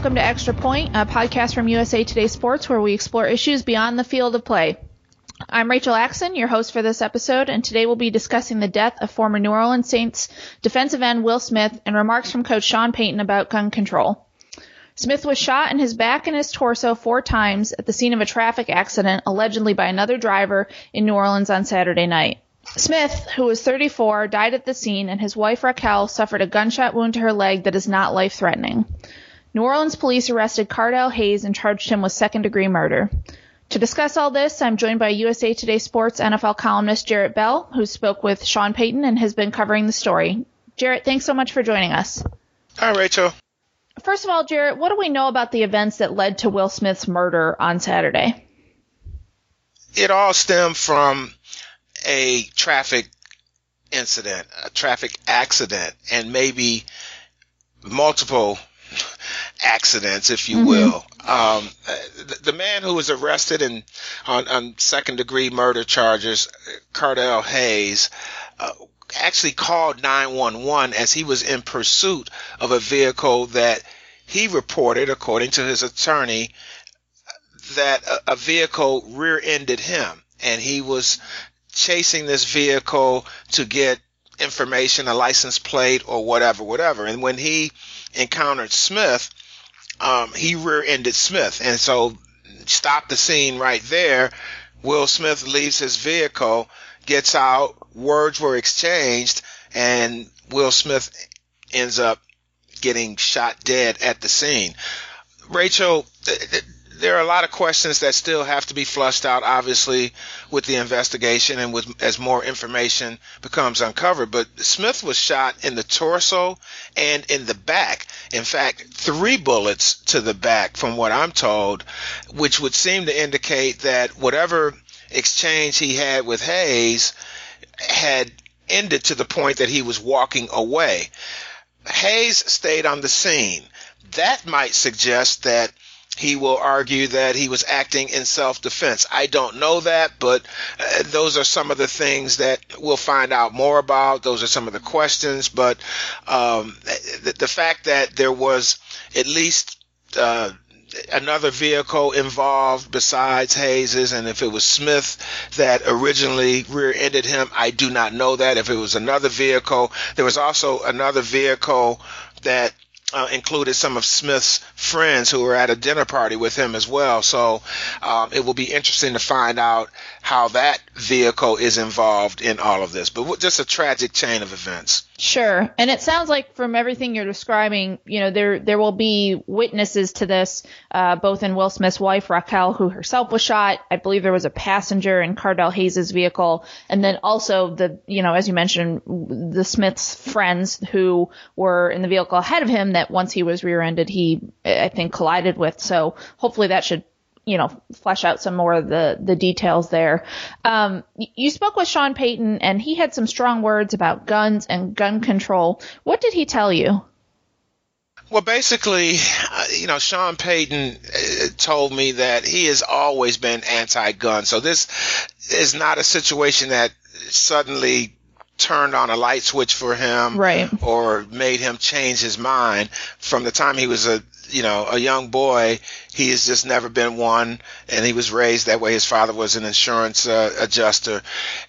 welcome to Extra Point, a podcast from USA Today Sports where we explore issues beyond the field of play. I'm Rachel Axon, your host for this episode, and today we'll be discussing the death of former New Orleans Saints defensive end Will Smith and remarks from coach Sean Payton about gun control. Smith was shot in his back and his torso four times at the scene of a traffic accident allegedly by another driver in New Orleans on Saturday night. Smith, who was 34, died at the scene, and his wife Raquel suffered a gunshot wound to her leg that is not life threatening. New Orleans police arrested Cardell Hayes and charged him with second degree murder. To discuss all this, I'm joined by USA Today Sports NFL columnist Jarrett Bell, who spoke with Sean Payton and has been covering the story. Jarrett, thanks so much for joining us. Hi, Rachel. First of all, Jarrett, what do we know about the events that led to Will Smith's murder on Saturday? It all stemmed from a traffic incident, a traffic accident, and maybe multiple accidents, if you mm-hmm. will. Um, the, the, man who was arrested in, on, on second degree murder charges, Cardell Hayes, uh, actually called 911 as he was in pursuit of a vehicle that he reported, according to his attorney, that a, a vehicle rear-ended him and he was chasing this vehicle to get information, a license plate or whatever, whatever. And when he encountered Smith, um, he rear-ended Smith, and so stopped the scene right there. Will Smith leaves his vehicle, gets out, words were exchanged, and Will Smith ends up getting shot dead at the scene. Rachel, there are a lot of questions that still have to be flushed out, obviously, with the investigation and with as more information becomes uncovered. But Smith was shot in the torso and in the back. In fact, three bullets to the back, from what I'm told, which would seem to indicate that whatever exchange he had with Hayes had ended to the point that he was walking away. Hayes stayed on the scene. That might suggest that he will argue that he was acting in self-defense. I don't know that, but uh, those are some of the things that we'll find out more about. Those are some of the questions, but um, the, the, fact that there was at least uh, another vehicle involved besides Hayes's, and if it was Smith that originally rear-ended him, I do not know that. If it was another vehicle, there was also another vehicle that uh, included some of Smith's friends who were at a dinner party with him as well. So um, it will be interesting to find out how that vehicle is involved in all of this. But just a tragic chain of events. Sure. And it sounds like from everything you're describing, you know, there there will be witnesses to this, uh, both in Will Smith's wife, Raquel, who herself was shot. I believe there was a passenger in Cardell Hayes' vehicle. And then also the, you know, as you mentioned, the Smith's friends who were in the vehicle ahead of him that once he was rear-ended, he, I think, collided with. So hopefully that should you know, flesh out some more of the, the details there. Um, you spoke with Sean Payton and he had some strong words about guns and gun control. What did he tell you? Well, basically, uh, you know, Sean Payton uh, told me that he has always been anti-gun. So this is not a situation that suddenly turned on a light switch for him right. or made him change his mind from the time he was a you know, a young boy, he has just never been one, and he was raised that way. His father was an insurance uh, adjuster,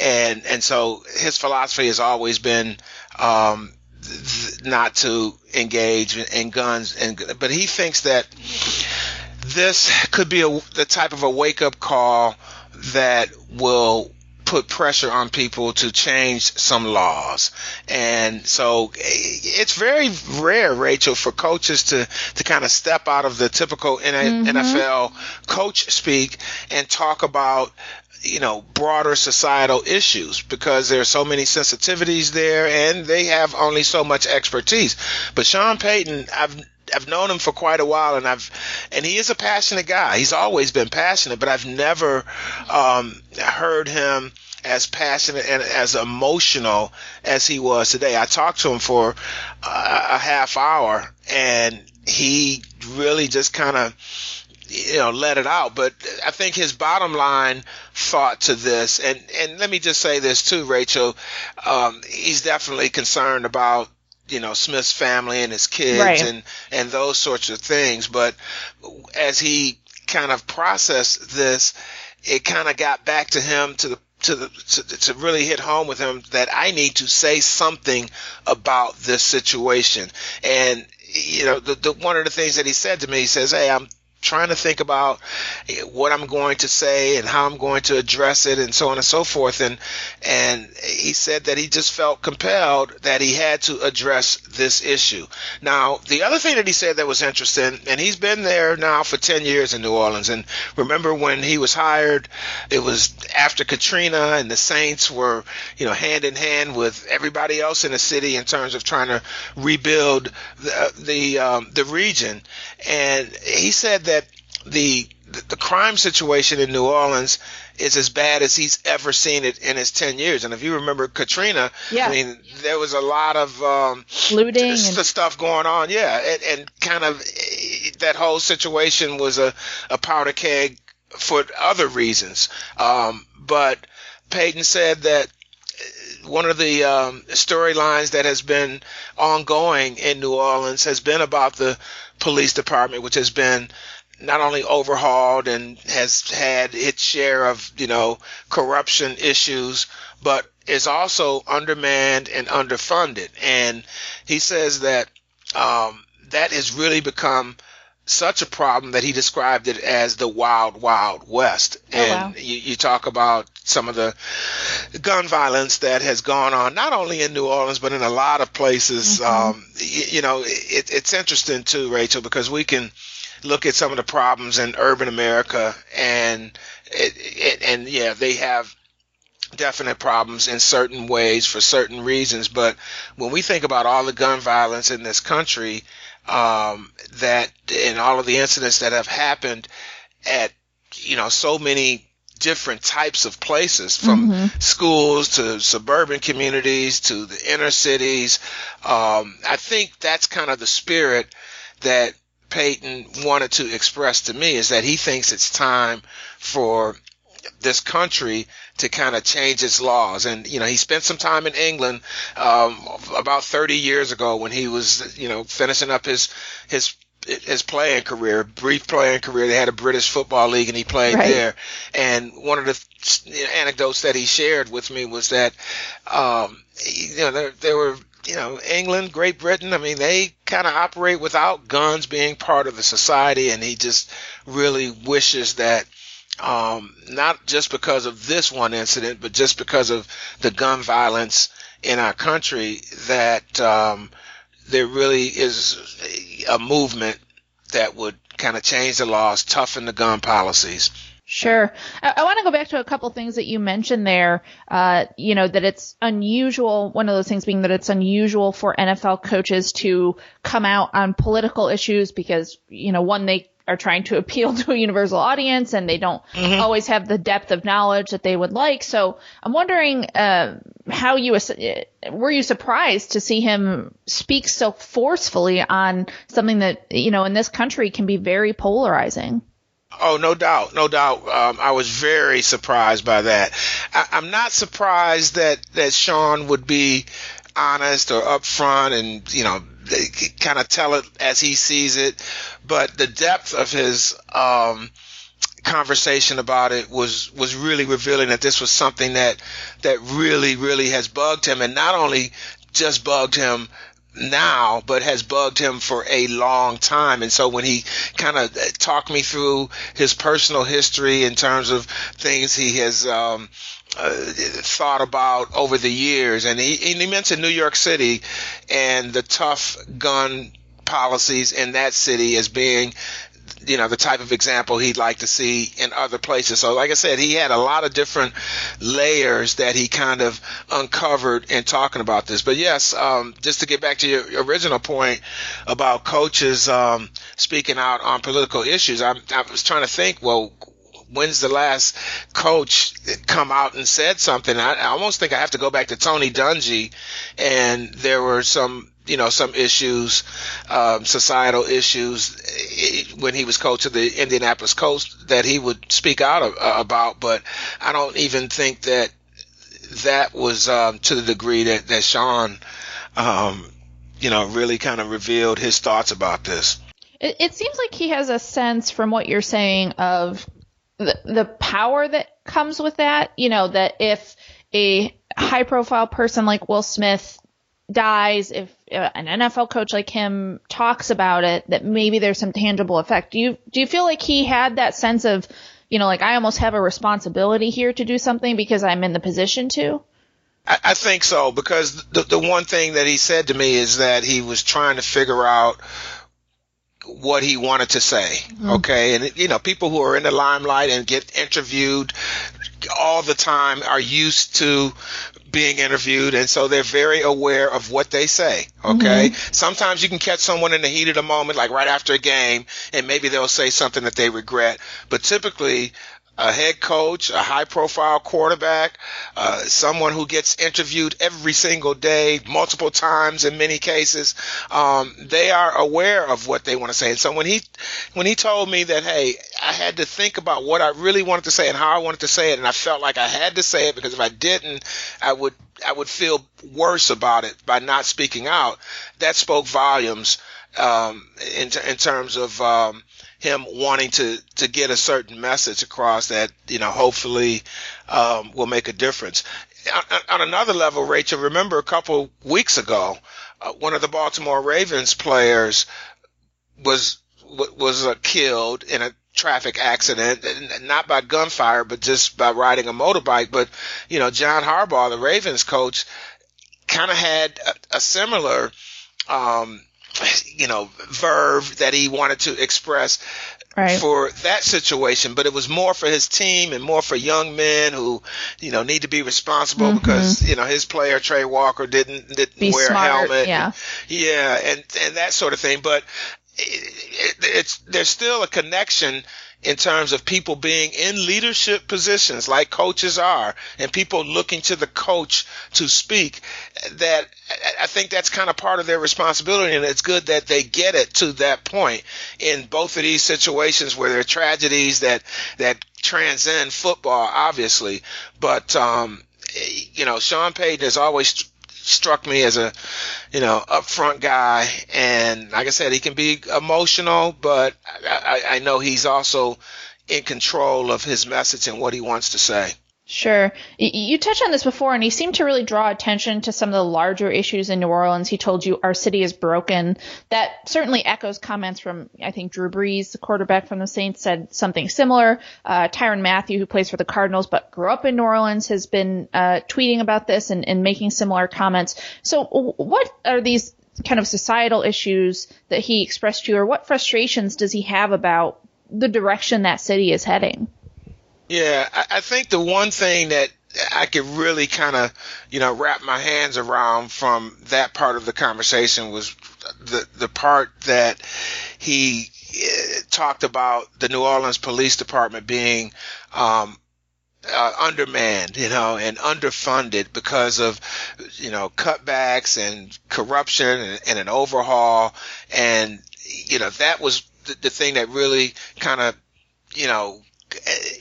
and and so his philosophy has always been um, th- not to engage in, in guns. And but he thinks that this could be a, the type of a wake up call that will put pressure on people to change some laws. And so it's very rare, Rachel, for coaches to, to kind of step out of the typical mm-hmm. NFL coach speak and talk about you know broader societal issues because there's so many sensitivities there and they have only so much expertise but Sean Payton I've I've known him for quite a while, and I've and he is a passionate guy. He's always been passionate, but I've never um, heard him as passionate and as emotional as he was today. I talked to him for a half hour, and he really just kind of you know let it out but i think his bottom line thought to this and and let me just say this too rachel um, he's definitely concerned about you know Smith's family and his kids Right. and and those sorts of things. But as he kind of processed this, it kind of got back to him to the to the to, to really hit home with him that I need to say something about this situation. And you know, the, the one of the things that he said to me, he says, "Hey, I'm." Trying to think about what I'm going to say and how I'm going to address it and so on and so forth. And and he said that he just felt compelled that he had to address this issue. Now, the other thing that he said that was interesting, and he's been there now for 10 years in New Orleans. And remember when he was hired, it was after Katrina, and the Saints were, you know, hand in hand with everybody else in the city in terms of trying to rebuild the the, um, the region. And he said that the the crime situation in New Orleans is as bad as he's ever seen it in his 10 years. And if you remember Katrina, Yeah. I mean, there was a lot of um, Looting and stuff going on, yeah, and, and kind of that whole situation was a, a powder keg for other reasons. Um, but Payton said that eh, one of the um, storylines that has been ongoing in New Orleans has been about the police department, which has been not only overhauled and has had its share of you know corruption issues, but is also undermanned and underfunded. And he says that um, that has really become such a problem that he described it as the wild, wild west. Oh, and wow. you, you talk about some of the gun violence that has gone on, not only in New Orleans, but in a lot of places. Um, you, you know, it, it's interesting too, Rachel, because we can look at some of the problems in urban America and it, it, and yeah, they have definite problems in certain ways for certain reasons. But when we think about all the gun violence in this country, um, that and all of the incidents that have happened at you know so many different types of places from schools to suburban communities to the inner cities um, i think that's kind of the spirit that payton wanted to express to me is that he thinks it's time for this country to kind of change its laws. And you know, he spent some time in England um, about 30 years ago when he was, you know, finishing up his his his playing career, brief playing career. They had a British football league, and he played Right. there. And one of the anecdotes that he shared with me was that, um, you know, there, there were you know, England, Great Britain, I mean, they kind of operate without guns being part of the society, and he just really wishes that um, not just because of this one incident, but just because of the gun violence in our country, that um, there really is a movement that would kind of change the laws, toughen the gun policies. Sure. I, I want to go back to a couple things that you mentioned there. Uh, you know, that it's unusual, one of those things being that it's unusual for NFL coaches to come out on political issues because, you know, one, they are trying to appeal to a universal audience and they don't always have the depth of knowledge that they would like. So I'm wondering, uh, how you, uh, were you surprised to see him speak so forcefully on something that, you know, in this country can be very polarizing? Oh, no doubt, no doubt. Um, I was very surprised by that. I, I'm not surprised that that Sean would be honest or upfront and you know kind of tell it as he sees it. But the depth of his um, conversation about it was was really revealing that this was something that that really really has bugged him, and not only just bugged him now, but has bugged him for a long time. And so when he kind of talked me through his personal history in terms of things he has um, uh, thought about over the years, and he, and he mentioned New York City and the tough gun policies in that city as being you know the type of example he'd like to see in other places. So like i said he had a lot of different layers that he kind of uncovered in talking about this. But yes um, just to get back to your original point about coaches um, speaking out on political issues I, I was trying to think well when's the last coach come out and said something? I, I almost think i have to go back to tony dungy and there were some you know some issues, um, societal issues eh, when he was coach of the Indianapolis Colts that he would speak out of, uh, about. But I don't even think that that was um, to the degree that that Sean um, you know, really kind of revealed his thoughts about this. It, it seems like he has a sense from what you're saying of the, the power that comes with that. You know, that if a high profile person like Will Smith dies, if uh, an NFL coach like him talks about it, that maybe there's some tangible effect. Do you do you feel like he had that sense of, you know, like I almost have a responsibility here to do something because I'm in the position to? I, I think so because the the one thing that he said to me is that he was trying to figure out what he wanted to say. Mm-hmm. Okay. And, you know, people who are in the limelight and get interviewed all the time are used to being interviewed and so they're very aware of what they say okay mm-hmm. sometimes you can catch someone in the heat of the moment like right after a game and maybe they'll say something that they regret but typically a head coach, a high profile quarterback, uh, someone who gets interviewed every single day, multiple times in many cases, um, they are aware of what they want to say. And so when he, when he told me that, hey, I had to think about what I really wanted to say and how I wanted to say it, and I felt like I had to say it because if I didn't, I would, I would feel worse about it by not speaking out. That spoke volumes um, in, in terms of um, him wanting to to get a certain message across that you know hopefully um, will make a difference. On, on, another level, Rachel, remember a couple weeks ago, uh, one of the Baltimore Ravens players was was uh, killed in a traffic accident, not by gunfire, but just by riding a motorbike. But you know, John Harbaugh, the Ravens coach, kind of had a, a similar um, you know, verve that he wanted to express right. for that situation, but it was more for his team and more for young men who, you know, need to be responsible mm-hmm. because, you know, his player Tray Walker didn't didn't be wear smart, a helmet. Yeah. Yeah, and and that sort of thing, but it, it, it's there's still a connection in terms of people being in leadership positions like coaches are and people looking to the coach to speak that I think that's kind of part of their responsibility and it's good that they get it to that point in both of these situations where there are tragedies that that transcend football obviously. But um you know Sean Payton has always struck me as a, you know, upfront guy. And like I said, he can be emotional, but I, I know he's also in control of his message and what he wants to say. Sure. You touched on this before, and he seemed to really draw attention to some of the larger issues in New Orleans. He told you our city is broken. That certainly echoes comments from, I think, Drew Brees, the quarterback from the Saints, said something similar. Uh, Tyrann Mathieu, who plays for the Cardinals but grew up in New Orleans, has been uh, tweeting about this and, and making similar comments. So, what are these kind of societal issues that he expressed to you, or what frustrations does he have about the direction that city is heading? Yeah, I, I think the one thing that I could really kind of, you know, wrap my hands around from that part of the conversation was the the part that he uh, talked about the New Orleans Police Department being um, uh, undermanned, you know, and underfunded because of, you know, cutbacks and corruption and, and an overhaul, and you know that was the, the thing that really kind of, you know,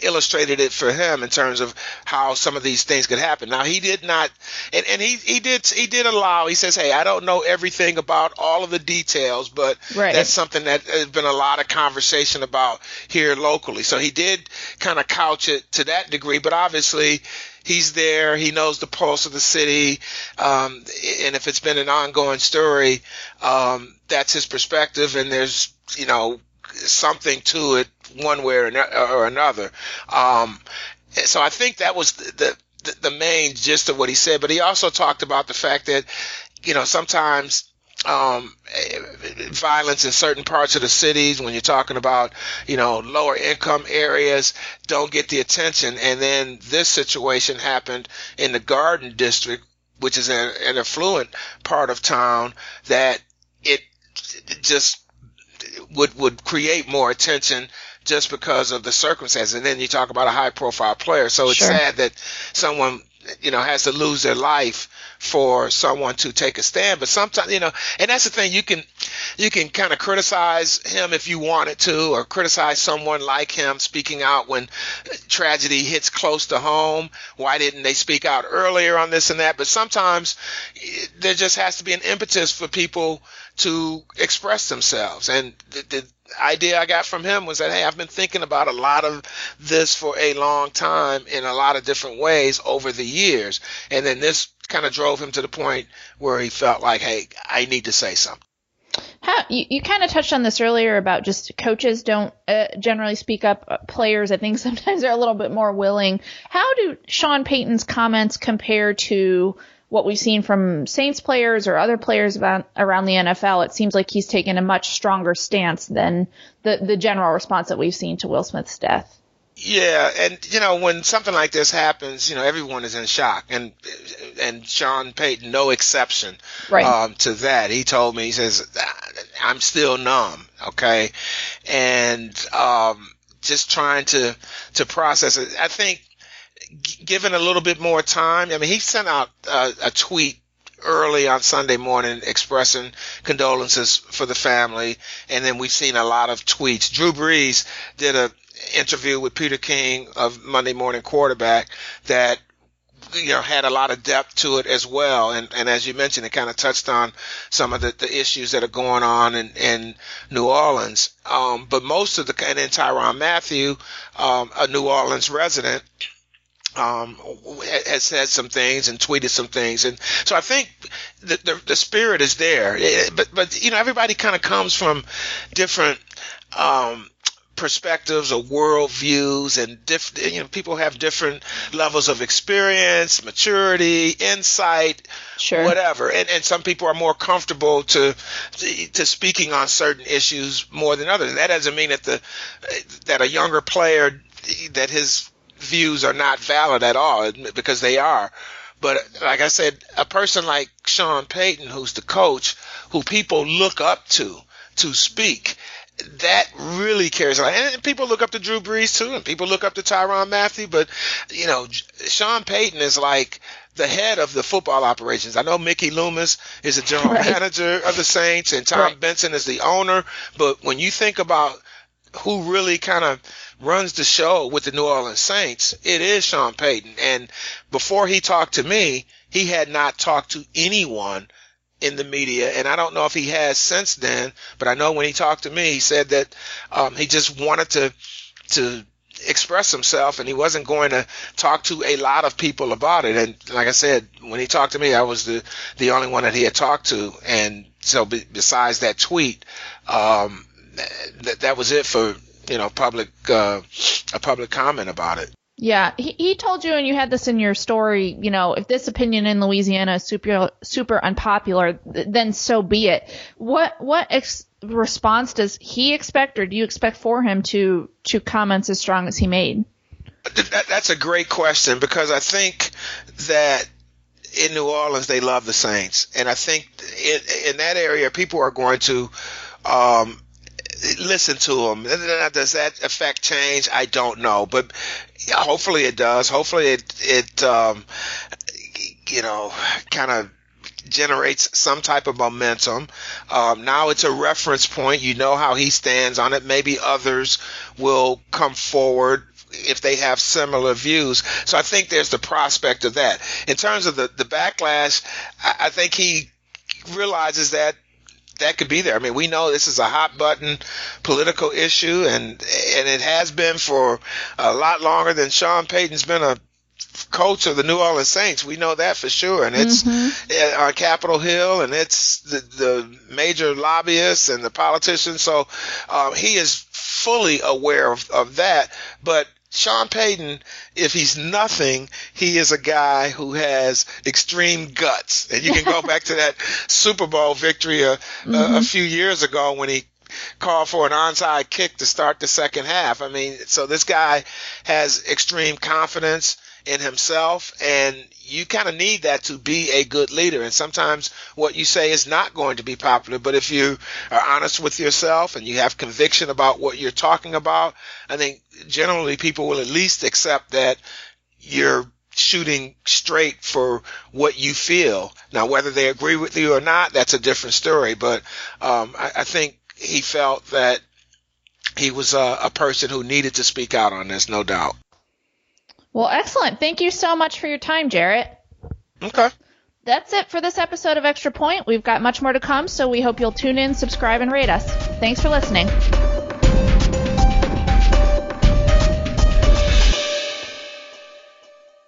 illustrated it for him in terms of how some of these things could happen. Now he did not, and, and he, he did he did allow. He says, "Hey, I don't know everything about all of the details, but right. that's something that has been a lot of conversation about here locally." So he did kind of couch it to that degree, but obviously he's there. He knows the pulse of the city, um, and if it's been an ongoing story, um, that's his perspective. And there's you know something to it one way or another. Um, so I think that was the, the, the main gist of what he said. But he also talked about the fact that, you know, sometimes um, violence in certain parts of the cities when you're talking about you know lower income areas don't get the attention and then this situation happened in the garden district which is an, an affluent part of town that it just would would create more attention just because of the circumstances. And then you talk about a high profile player. So it's sure. sad that someone you know, has to lose their life for someone to take a stand. But sometimes, you know, and that's the thing, you can, you can kind of criticize him if you wanted to, or criticize someone like him speaking out when tragedy hits close to home. Why didn't they speak out earlier on this and that? But sometimes there just has to be an impetus for people to express themselves. And the, the idea I got from him was that, hey, I've been thinking about a lot of this for a long time in a lot of different ways over the years. And then this kind of drove him to the point where he felt like, hey, I need to say something. How, you, you kind of touched on this earlier about just coaches don't uh, generally speak up. Uh, players, I think sometimes they're a little bit more willing. How do Sean Payton's comments compare to what we've seen from Saints players or other players about, around the NFL, it seems like he's taken a much stronger stance than the, the general response that we've seen to Will Smith's death. Yeah, and you know when something like this happens, you know everyone is in shock, and and Sean Payton, no exception right. um, to that. He told me, he says, "I'm still numb, okay," and um, just trying to to process it. I think given a little bit more time, I mean, he sent out uh, a tweet early on Sunday morning expressing condolences for the family, and then we've seen a lot of tweets. Drew Brees did a interview with Peter King of Monday Morning Quarterback that you know had a lot of depth to it as well. And and as you mentioned it kind of touched on some of the, the issues that are going on in, in New Orleans. Um, but most of the and then Tyrann Mathieu um, a New Orleans resident um, has said some things and tweeted some things, and so I think the the, the spirit is there. But but you know everybody kind of comes from different um, perspectives or worldviews, and different. You know people have different levels of experience, maturity, insight, sure. whatever. And and some people are more comfortable to to speaking on certain issues more than others. That doesn't mean that the that a younger player that his views are not valid at all because they are. But like I said, a person like Sean Payton, who's the coach, who people look up to to speak, that really carries a lot. And people look up to Drew Brees too, and people look up to Tyrann Mathieu. But you know, Sean Payton is like the head of the football operations. I know Mickey Loomis is the general right. manager of the Saints, and Tom right. Benson is the owner. But when you think about who really kind of runs the show with the New Orleans Saints, it is Sean Payton. And before he talked to me, he had not talked to anyone in the media, and I don't know if he has since then. But I know when he talked to me, he said that um, he just wanted to to express himself, and he wasn't going to talk to a lot of people about it. And like I said, when he talked to me, I was the the only one that he had talked to, and so be, besides that tweet, um, that that was it for you know public uh, a public comment about it. Yeah, he, he told you, and you had this in your story. You know, if this opinion in Louisiana is super super unpopular, then so be it. What what ex- response does he expect, or do you expect for him to to comments as strong as he made? That, that's a great question because I think that in New Orleans they love the Saints, and I think in, in that area people are going to um, listen to him. Does that affect change? I don't know, but hopefully it does. Hopefully it it um, you know kind of generates some type of momentum. Um, now it's a reference point. You know how he stands on it. Maybe others will come forward if they have similar views. So I think there's the prospect of that. In terms of the, the backlash, I, I think he realizes that that could be there. I mean, we know this is a hot button political issue, and and it has been for a lot longer than Sean Payton's been a coach of the New Orleans Saints. We know that for sure, and it's mm-hmm. on Capitol Hill, and it's the, the major lobbyists and the politicians. So um, he is fully aware of, of that, but Sean Payton, if he's nothing, he is a guy who has extreme guts. And you can go back to that Super Bowl victory a, mm-hmm. a, a few years ago when he called for an onside kick to start the second half. I mean, so this guy has extreme confidence in himself and you kind of need that to be a good leader and sometimes what you say is not going to be popular but if you are honest with yourself and you have conviction about what you're talking about i think generally people will at least accept that you're shooting straight for what you feel. Now, whether they agree with you or not, that's a different story. But um, I, I think he felt that he was a, a person who needed to speak out on this, no doubt. Well, excellent. Thank you so much for your time, Jarrett. Okay. That's it for this episode of Extra Point. We've got much more to come, so we hope you'll tune in, subscribe, and rate us. Thanks for listening.